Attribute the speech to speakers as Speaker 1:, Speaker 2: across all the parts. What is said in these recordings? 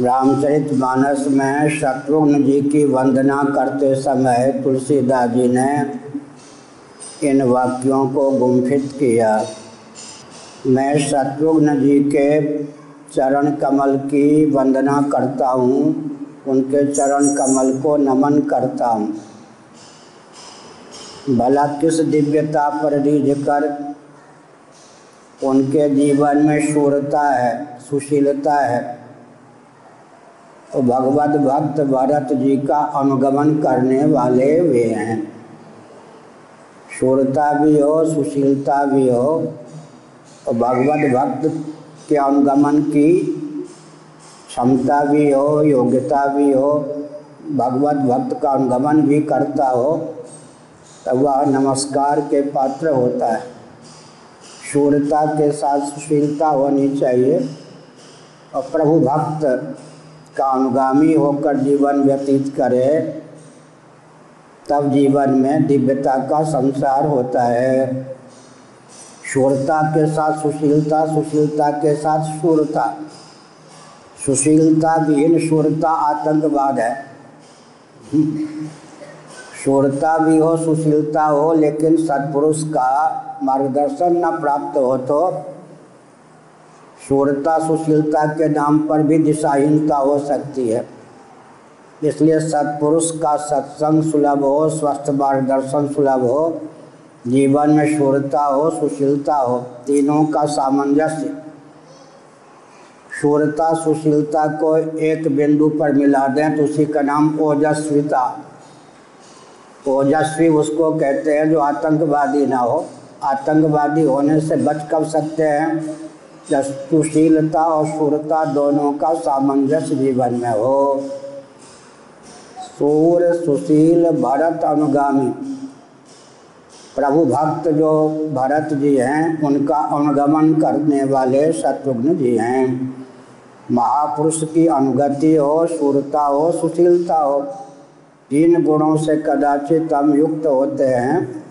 Speaker 1: रामचरित मानस में शत्रुघ्न जी की वंदना करते समय तुलसीदास जी ने इन वाक्यों को गुम्फित किया। मैं शत्रुघ्न जी के चरण कमल की वंदना करता हूँ, उनके चरण कमल को नमन करता हूँ। भला किस दिव्यता पर रिझ कर उनके जीवन में शूरता है, सुशीलता है? तो भगवत भक्त भरत जी का अनुगमन करने वाले वे हैं। शूरता भी हो, सुशीलता भी हो तो भगवत भक्त के अनुगमन की क्षमता भी हो, योग्यता भी हो भगवत भक्त का अनुगमन भी करता हो, तब वह नमस्कार के पात्र होता है। शूरता के साथ सुशीलता होनी चाहिए, और प्रभु भक्त का अनुगामी होकर जीवन व्यतीत करे, तब जीवन में दिव्यता का संसार होता है। शूरता के साथ सुशीलता सुशीलता के साथ शूरता। सुशीलता विहीन शूरता आतंकवाद है। शूरता भी हो, सुशीलता हो, लेकिन सत्पुरुष का मार्गदर्शन न प्राप्त हो तो शूरता, सुशीलता के नाम पर भी दिशाहीनता हो सकती है। इसलिए सत्पुरुष का सत्संग सुलभ हो, स्वस्थ मार्गदर्शन सुलभ हो, जीवन में शूरता हो, सुशीलता हो, तीनों का सामंजस्य। शूरता, सुशीलता को एक बिंदु पर मिला दें तो उसी का नाम ओजस्विता। ओजस्वी उसको कहते हैं जो आतंकवादी ना हो। आतंकवादी होने से बच कब सकते हैं? सुशीलता और सुरता दोनों का सामंजस्य जीवन में हो। सूर सुशील भरत अनुगामी। प्रभु भक्त जो भरत जी हैं, उनका अनुगमन करने वाले शत्रुघ्न जी हैं। महापुरुष की अनुगति हो शूरता हो, सुशीलता हो, तीन गुणों से कदाचित हम युक्त होते हैं।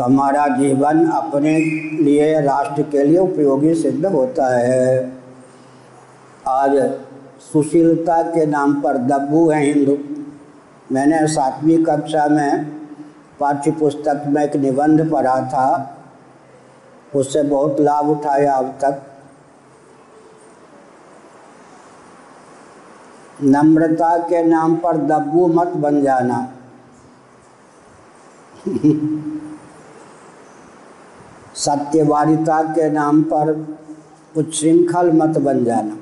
Speaker 1: हमारा जीवन अपने लिए राष्ट्र के लिए उपयोगी सिद्ध होता है। आज सुशीलता के नाम पर दब्बू हैं हिंदू। मैंने सातवीं कक्षा में पाठ्य पुस्तक में एक निबंध पढ़ा था। उससे बहुत लाभ उठाया अब तक। नम्रता के नाम पर दब्बू मत बन जाना। सत्यवादिता के नाम पर कुछ श्रृंखल मत बन जाना।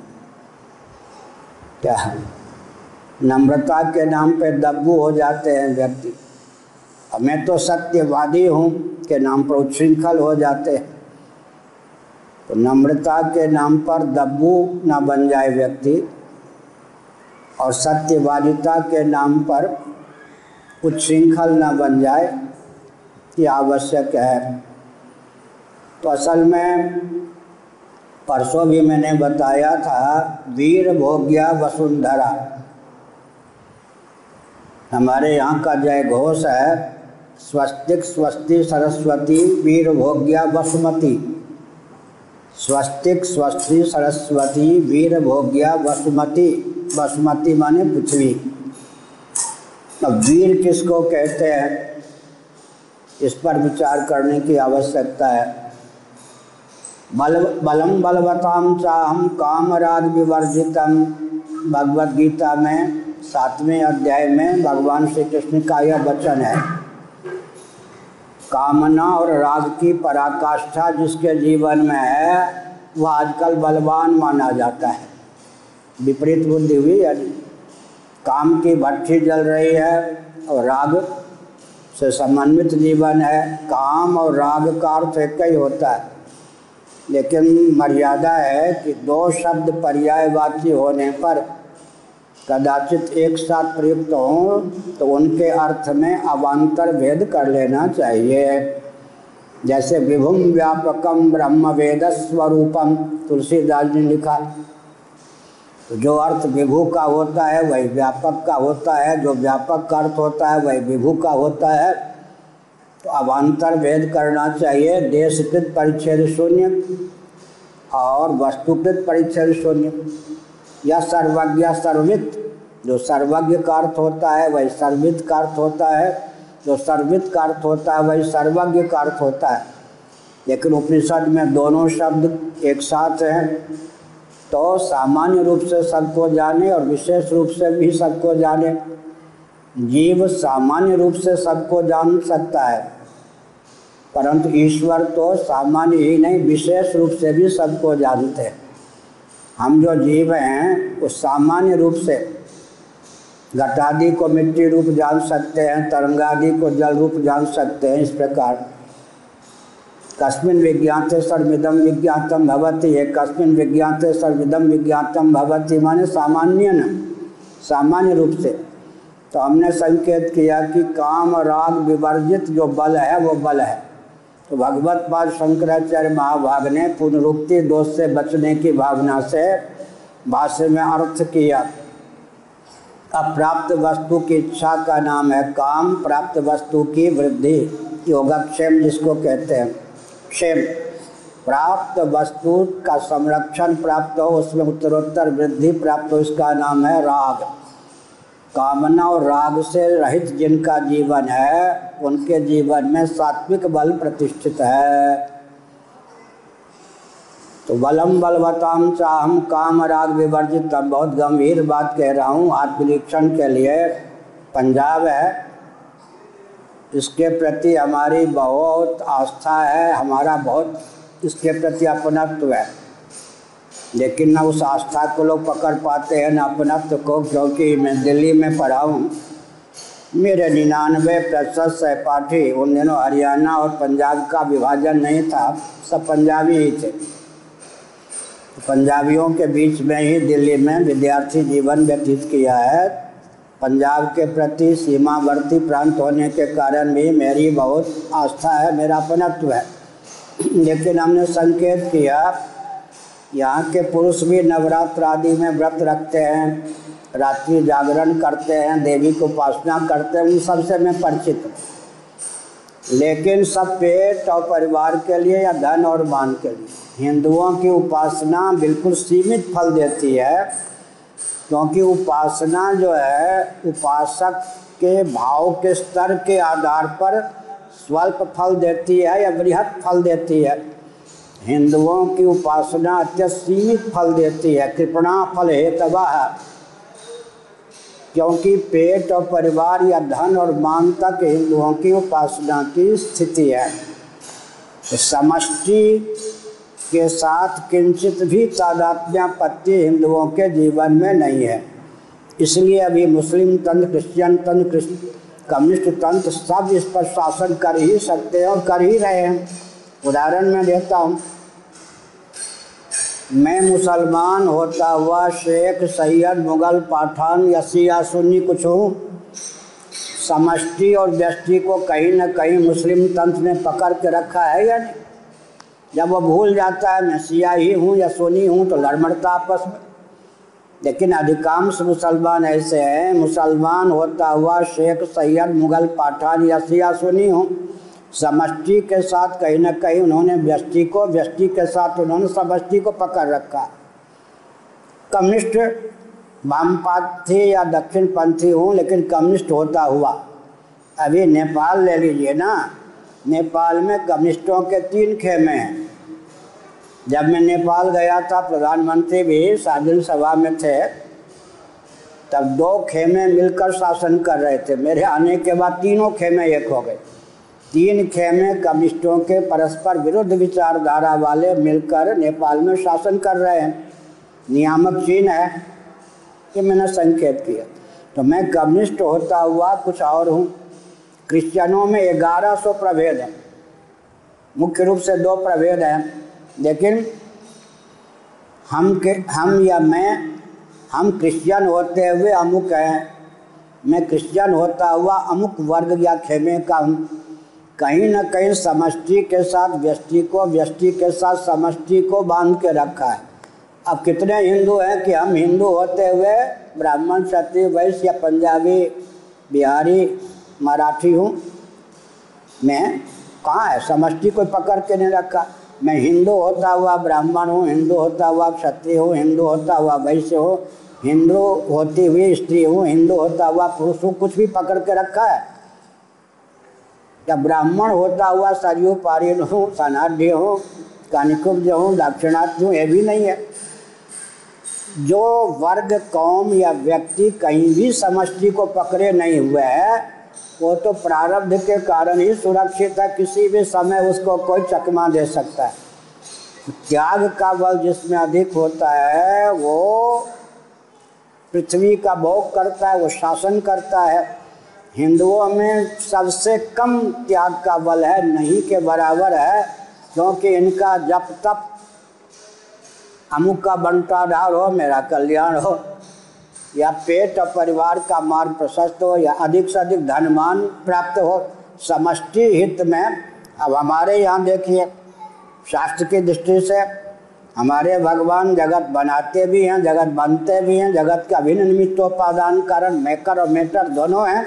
Speaker 1: क्या है नम्रता के नाम पर दब्बू हो जाते हैं व्यक्ति? अब मैं तो सत्यवादी हूँ के नाम पर उच्छृंखल हो जाते हैं। तो नम्रता के नाम पर दब्बू ना बन जाए व्यक्ति और सत्यवादिता के नाम पर उच्छृंखल न बन जाए, ये आवश्यक है। तो असल में परसों भी मैंने बताया था, वीर भोग्या वसुंधरा। हमारे यहाँ का जय घोष है, स्वस्तिक स्वस्ति सरस्वती, वीर भोग्या वसुमती। स्वस्तिक स्वस्ति सरस्वती, वीर भोग्या वसुमती बासमती माने पृथ्वी। अब वीर किसको कहते हैं? इस पर विचार करने की आवश्यकता है। बल बलम बलवताम चाहम काम राग विवर्जितम भगवत गीता में, सातवें अध्याय में भगवान श्री कृष्ण का यह वचन है। कामना और राग की पराकाष्ठा जिसके जीवन में है, वह आजकल बलवान माना जाता है। विपरीत बुद्धि हुई यानी काम की भट्टी जल रही है और राग से समन्वित जीवन है। काम और राग का अर्थ एक ही होता है। लेकिन मर्यादा है कि दो शब्द पर्यायवाची होने पर कदाचित एक साथ प्रयुक्त हों तो उनके अर्थ में अवान्तर भेद कर लेना चाहिए। जैसे विभुम व्यापकम ब्रह्म वेद स्वरूपम तुलसीदास ने लिखा तो जो अर्थ विभु का होता है, वही व्यापक का होता है, जो व्यापक का अर्थ होता है, वही विभु का होता है। अवान्तर भेद करना चाहिए। देशकृत परिच्छेद शून्य और वस्तुकृत परिच्छेद शून्य। या सर्वज्ञ सर्वित। जो सर्वज्ञ का अर्थ होता है, वही सर्वित का अर्थ होता है। जो सर्वित का अर्थ होता है, वही सर्वज्ञ का अर्थ होता है। लेकिन उपनिषद में दोनों शब्द एक साथ हैं। तो सामान्य रूप से सबको जाने और विशेष रूप से भी सबको जाने। जीव सामान्य रूप से सबको जान सकता है। परंतु ईश्वर तो सामान्य ही नहीं, विशेष रूप से भी सबको जानते हैं। हम जो जीव हैं, वो सामान्य रूप से घटादि को मिट्टी रूप जान सकते हैं, तरंगादि को जल रूप जान सकते हैं, इस प्रकार। कस्मिन विज्ञाते सर्विदम विज्ञातम भवती है कस्मिन विज्ञाते सर्विदम विज्ञातम भवती, माने सामान्य न, सामान्य रूप से। तो हमने संकेत किया कि काम राग विवर्जित जो बल है, वो बल है। तो भगवत पाद शंकराचार्य महाभाग ने पुनरुक्ति दोष से बचने की भावना से भाष्य में अर्थ किया। अप्राप्त वस्तु की इच्छा का नाम है काम, प्राप्त वस्तु की वृद्धि, योगक्षेम जिसको कहते हैं। क्षेम, प्राप्त वस्तु का संरक्षण प्राप्त हो, उसमें उत्तरोत्तर वृद्धि प्राप्त हो, इसका नाम है राग। कामना और राग से रहित जिनका जीवन है, उनके जीवन में सात्विक बल प्रतिष्ठित है। तो बलम बलवताम चाहम काम राग विवर्जित। बहुत गंभीर बात कह रहा हूँ आत्मनिरीक्षण के लिए पंजाब है। इसके प्रति हमारी बहुत आस्था है, हमारा बहुत इसके प्रति अपनत्व है। लेकिन न उस आस्था को लोग पकड़ पाते हैं, न अपनत्व को, क्योंकि मैं दिल्ली में पढ़ा हूँ। मेरे निन्यानवे प्रतिशत सहपाठी उन दिनों हरियाणा और पंजाब का विभाजन नहीं था, सब पंजाबी ही थे। पंजाबियों के बीच में ही दिल्ली में विद्यार्थी जीवन व्यतीत किया है। पंजाब के प्रति सीमावर्ती प्रांत होने के कारण भी मेरी बहुत आस्था है, मेरा अपनत्व है। लेकिन हमने संकेत किया यहाँ के पुरुष भी नवरात्र आदि में व्रत रखते हैं, रात्रि जागरण करते हैं, देवी को उपासना करते हैं, उन सबसे मैं परिचित हूँ। लेकिन सब पेट और परिवार के लिए या धन और मान के लिए। हिंदुओं की उपासना बिल्कुल सीमित फल देती है, क्योंकि उपासना जो है, उपासक के भाव के स्तर के आधार पर स्वल्प फल देती है या बृहत फल देती है। हिंदुओं की उपासना अत्यंत सीमित फल देती है, कृपणा फल है। क्योंकि पेट और परिवार या धन और मान तक हिंदुओं की उपासना की स्थिति है। समष्टि के साथ किंचित भी तादात्म्यापत्ति हिंदुओं के जीवन में नहीं है। इसलिए अभी मुस्लिम तंत्र, क्रिश्चियन तंत्र कम्युनिस्ट तंत्र सब इस पर शासन कर ही सकते हैं और कर ही रहे हैं। उदाहरण मैं देता हूँ। मैं मुसलमान होता हुआ शेख सैयद मुगल पठान या सिया सुन्नी कुछ हूँ। समष्टि और व्यष्टि को कहीं ना कहीं मुस्लिम तंत्र ने पकड़ के रखा है या नहीं? जब वो भूल जाता है, मैं सिया ही हूँ या सोनी हूँ तो लड़मड़ता आपस में। लेकिन अधिकांश मुसलमान ऐसे हैं। मुसलमान होता हुआ शेख सैयद मुगल पठान या सिया सुनी हूँ। समष्टि के साथ कहीं ना कहीं उन्होंने व्यष्टि को, व्यष्टि के साथ उन्होंने समष्टि को पकड़ रखा। कम्युनिस्ट वामपंथी या दक्षिण पंथी हूँ, लेकिन कम्युनिस्ट होता हुआ। अभी नेपाल ले लीजिए ना, नेपाल में कम्युनिस्टों के तीन खेमे हैं। जब मैं नेपाल गया था, प्रधानमंत्री भी साधन सभा में थे, तब दो खेमे मिलकर शासन कर रहे थे। मेरे आने के बाद तीनों खेमे एक हो गए। तीन खेमे कम्युनिस्टों के परस्पर विरुद्ध विचारधारा वाले मिलकर नेपाल में शासन कर रहे हैं। नियामक चीन है कि मैंने संकेत किया। तो मैं कम्युनिस्ट होता हुआ कुछ और हूँ। क्रिश्चियनों में ग्यारह सौ प्रभेद हैं। मुख्य रूप से दो प्रभेद हैं, लेकिन हम के, हम या मैं, हम क्रिश्चियन होते हुए अमुक हैं। मैं क्रिश्चियन होता हुआ अमुक वर्ग या खेमे का हूँ। कहीं ना कहीं समष्टि के साथ व्यष्टि को व्यष्टि के साथ समष्टि को बाँध के रखा है। अब कितने हिंदू हैं कि हम हिंदू होते हुए ब्राह्मण, क्षत्रिय, वैश्य या पंजाबी, बिहारी, मराठी हूँ? मैं कहाँ है? समष्टि को पकड़ के नहीं रखा। मैं हिंदू होता हुआ ब्राह्मण हूँ, हिंदू होता हुआ क्षत्रिय हूँ, हिंदू होता हुआ वैश्य हूँ, हिंदू होती हुई स्त्री हूँ, हिंदू होता हुआ पुरुष हूँ, कुछ भी पकड़ के रखा है। या ब्राह्मण होता हुआ सरयू पारिण हूँ, सनाढ़ हूँ कानिकुब्ज हूँ दक्षिणार्थ हूँ ये भी नहीं है। जो वर्ग, कौम या व्यक्ति कहीं भी समष्टि को पकड़े नहीं हुए है, वो तो प्रारब्ध के कारण ही सुरक्षित है, किसी भी समय उसको कोई चकमा दे सकता है। त्याग का बल जिसमें अधिक होता है, वो पृथ्वी का भोग करता है, वो शासन करता है। हिंदुओं में सबसे कम त्याग का बल है, नहीं के बराबर है, क्योंकि इनका जप तप अमुक का बंटाधार हो, मेरा कल्याण हो, या पेट और परिवार का मार्ग प्रशस्त हो, या अधिक से अधिक धनमान प्राप्त हो, समष्टि हित में। अब हमारे यहाँ देखिए, शास्त्र की दृष्टि से हमारे भगवान जगत बनाते भी हैं, जगत बनते भी हैं, जगत का भिन्न निमित्तोपादान कारण, मेकर और मेटर दोनों हैं।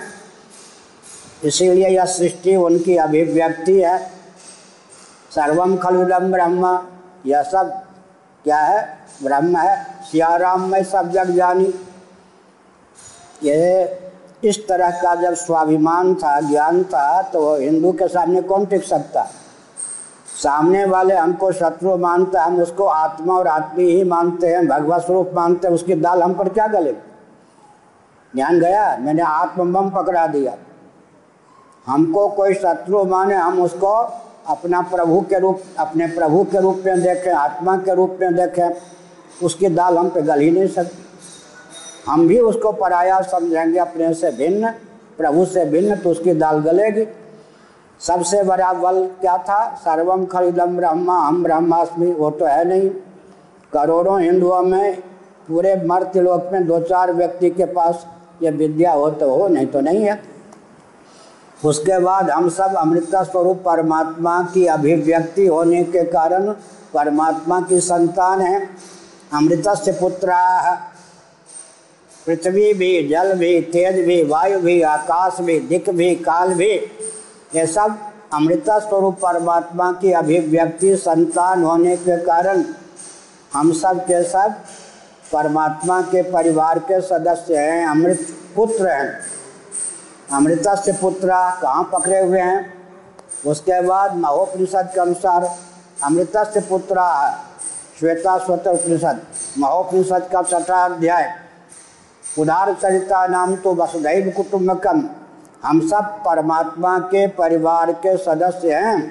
Speaker 1: इसीलिए यह सृष्टि उनकी अभिव्यक्ति है। सर्वम खलुदम ब्रह्म, यह सब क्या है? ब्रह्म है। सियाराम में सब जग जानी। ये इस तरह का जब स्वाभिमान था, ज्ञान था तो हिंदू के सामने कौन टिक सकता? सामने वाले हमको शत्रु मानते हम उसको आत्मा और आत्मी ही मानते हैं, भगवत स्वरूप मानते हैं, उसकी दाल हम पर क्या गले? ज्ञान गया, मैंने आत्मबम पकड़ा दिया। हमको कोई शत्रु माने, हम उसको अपना प्रभु के रूप, अपने प्रभु के रूप में देखें, आत्मा के रूप में देखें, उसकी दाल हम पे गल ही नहीं सकती हम भी उसको पराया समझेंगे, अपने से भिन्न, प्रभु से भिन्न तो उसकी दाल गलेगी। सबसे बड़ा बल क्या था? सर्वम खरीदम ब्रह्मा, हम ब्रह्मास्मि, वो तो है नहीं। करोड़ों हिंदुओं में, पूरे मर्त्य लोक में दो चार व्यक्ति के पास ये विद्या हो तो हो, नहीं तो नहीं है। उसके बाद हम सब अमृता स्वरूप परमात्मा की अभिव्यक्ति होने के कारण परमात्मा की संतान है। अमृत से पुत्र पृथ्वी भी, जल भी, तेज भी, वायु भी, आकाश भी दिक भी, काल भी, ये सब अमृता स्वरूप परमात्मा की अभिव्यक्ति संतान होने के कारण हम सब के सब परमात्मा के परिवार के सदस्य हैं, अमृत पुत्र हैं। अमृता से पुत्र कहाँ पकड़े हुए हैं? उसके बाद महोपनिषद के अनुसार अमृता से पुत्र श्वेता स्वतर उपनिषद महोपनिषद का छठा अध्याय। उदार चरिता नाम तो वसुधैव कुटुम्बकम। हम सब परमात्मा के परिवार के सदस्य हैं।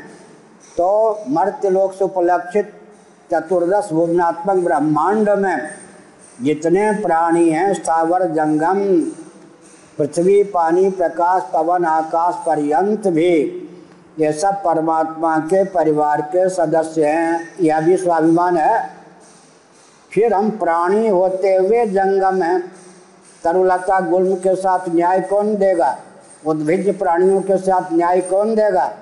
Speaker 1: तो मर्त्य लोक से उपलक्षित चतुर्दश भुवनात्मक ब्रह्मांड में जितने प्राणी हैं, स्थावर, जंगम पृथ्वी, पानी, प्रकाश, पवन, आकाश पर्यंत भी। ये सब परमात्मा के परिवार के सदस्य हैं, यह भी स्वाभिमान है। फिर हम प्राणी होते हुए जंगम हैं। तरुलता गुल्म के साथ न्याय कौन देगा? उद्भिज प्राणियों के साथ न्याय कौन देगा?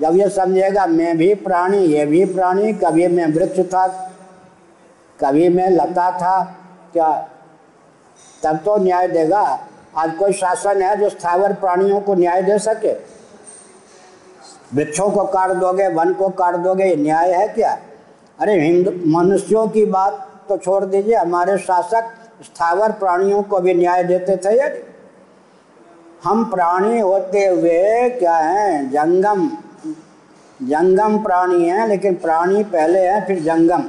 Speaker 1: जब ये समझेगा, मैं भी प्राणी, ये भी प्राणी, कभी मैं वृक्ष था, कभी मैं लता था, क्या तब तो न्याय देगा। आज कोई शासन है जो स्थावर प्राणियों को न्याय दे सके? वृक्षों को काट दोगे, वन को काट दोगे न्याय है क्या? अरे हिंदू, मनुष्यों की बात तो छोड़ दीजिए, हमारे शासक स्थावर प्राणियों को भी न्याय देते थे या हम प्राणी होते हुए क्या हैं? जंगम जंगम प्राणी हैं, लेकिन प्राणी पहले हैं, फिर जंगम।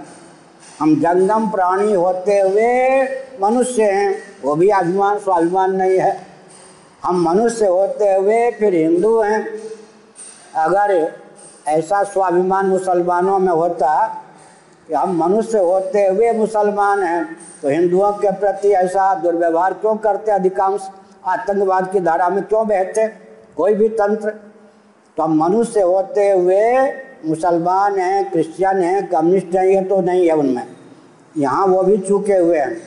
Speaker 1: हम जंगम प्राणी होते हुए मनुष्य हैं, वो भी अभिमान स्वाभिमान नहीं है। हम मनुष्य होते हुए फिर हिंदू हैं। अगर ऐसा स्वाभिमान मुसलमानों में होता कि हम मनुष्य होते हुए मुसलमान हैं तो हिंदुओं के प्रति ऐसा दुर्व्यवहार क्यों करते? अधिकांश आतंकवाद की धारा में क्यों बहते? कोई भी तंत्र। तो हम मनुष्य होते हुए मुसलमान हैं, क्रिश्चियन हैं, कम्युनिस्ट हैं, ये तो नहीं है उनमें। यहाँ वो भी चूके हुए हैं।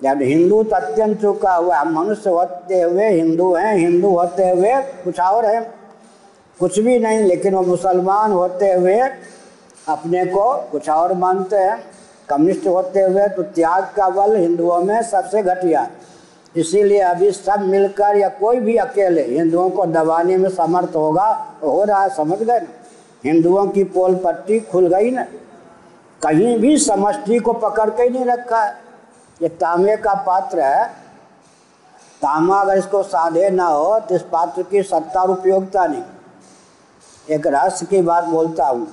Speaker 1: जब हिंदू तो अत्यंत चुका हुआ, हम मनुष्य होते हुए हिंदू हैं, हिंदू होते हुए कुछ और हैं। कुछ भी नहीं, लेकिन वो मुसलमान होते हुए अपने को कुछ और मानते हैं। कम्युनिस्ट होते हुए तो त्याग का बल हिंदुओं में सबसे घटिया इसीलिए अभी सब मिलकर या कोई भी अकेले हिंदुओं को दबाने में समर्थ होगा, हो रहा है, समझ गए हिंदुओं की पोल पट्टी खुल गई ना, कहीं भी समष्टि को पकड़ के नहीं रखा है। ये तांबे का पात्र है। तामा अगर इसको साधे ना हो तो इस पात्र की सत्ता और उपयोगिता नहीं। एक रहस्य की बात बोलता हूँ।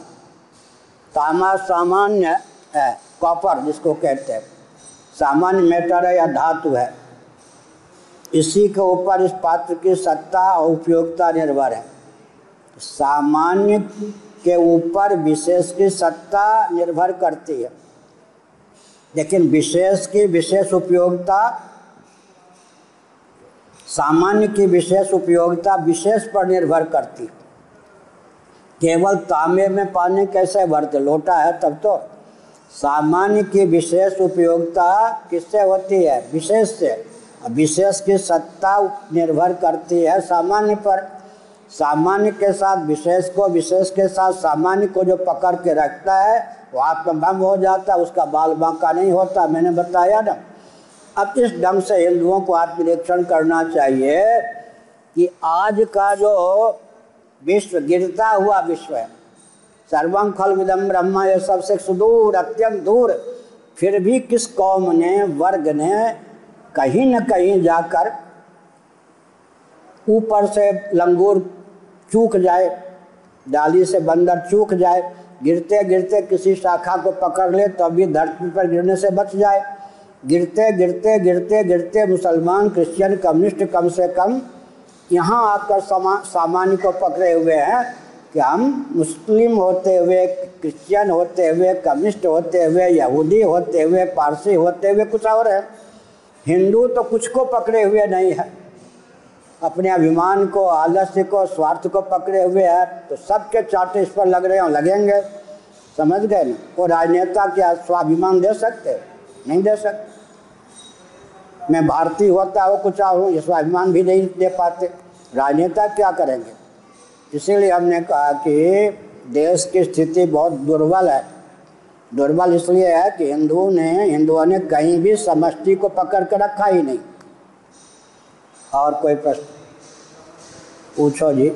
Speaker 1: तामा सामान्य है, कॉपर जिसको कहते हैं। सामान्य मेटर है या धातु है। इसी के ऊपर इस पात्र की सत्ता और उपयोगिता निर्भर है। सामान्य के ऊपर विशेष की सत्ता निर्भर करती है। लेकिन विशेष की विशेष उपयोगिता, सामान्य की विशेष उपयोगिता विशेष पर निर्भर करती केवल तांबे में पानी कैसे भरते, लोटा है तब तो सामान्य की विशेष उपयोगिता किससे होती है? विशेष से। विशेष की सत्ता निर्भर करती है सामान्य पर। सामान्य के साथ, विशेष को विशेष के साथ, सामान्य को जो पकड़ के रखता है, वो आत्मभंग हो जाता है उसका बाल बांका नहीं होता, मैंने बताया ना। अब इस ढंग से हिंदुओं को आत्मनिरीक्षण करना चाहिए कि आज का जो विश्व गिरता हुआ विश्व है सर्वम खल विदम ब्रह्मा, ये सबसे सुदूर, अत्यंत दूर, फिर भी किस कौम ने, वर्ग ने कहीं न कहीं जाकर ऊपर से लंगूर चूक जाए डाली से बंदर चूक जाए, गिरते गिरते किसी शाखा को पकड़ ले तो भी धरती पर गिरने से बच जाए। गिरते गिरते गिरते गिरते मुसलमान, क्रिश्चियन, कम्युनिस्ट कम से कम यहाँ आकर समा, सामान्य को पकड़े हुए हैं कि हम मुस्लिम होते हुए, क्रिश्चियन होते हुए, कम्युनिस्ट होते हुए, यहूदी होते हुए, पारसी होते हुए कुछ और है। हिंदू तो कुछ को पकड़े हुए नहीं है। अपने अभिमान को, आलस्य को, स्वार्थ को पकड़े हुए हैं तो सबके चाटे इस पर लग रहे हो, लगेंगे। समझ गए ना? वो राजनेता क्या स्वाभिमान दे सकते? नहीं दे सकते। मैं भारतीय होता हो कुछ और ये स्वाभिमान भी नहीं दे पाते। राजनेता क्या करेंगे? इसीलिए हमने कहा कि देश की स्थिति बहुत दुर्बल है। दुर्बल इसलिए है कि हिंदुओं ने हिंदुओं ने कहीं भी समष्टि को पकड़ कर रखा ही नहीं। और कोई प्रश्न? पूछो जी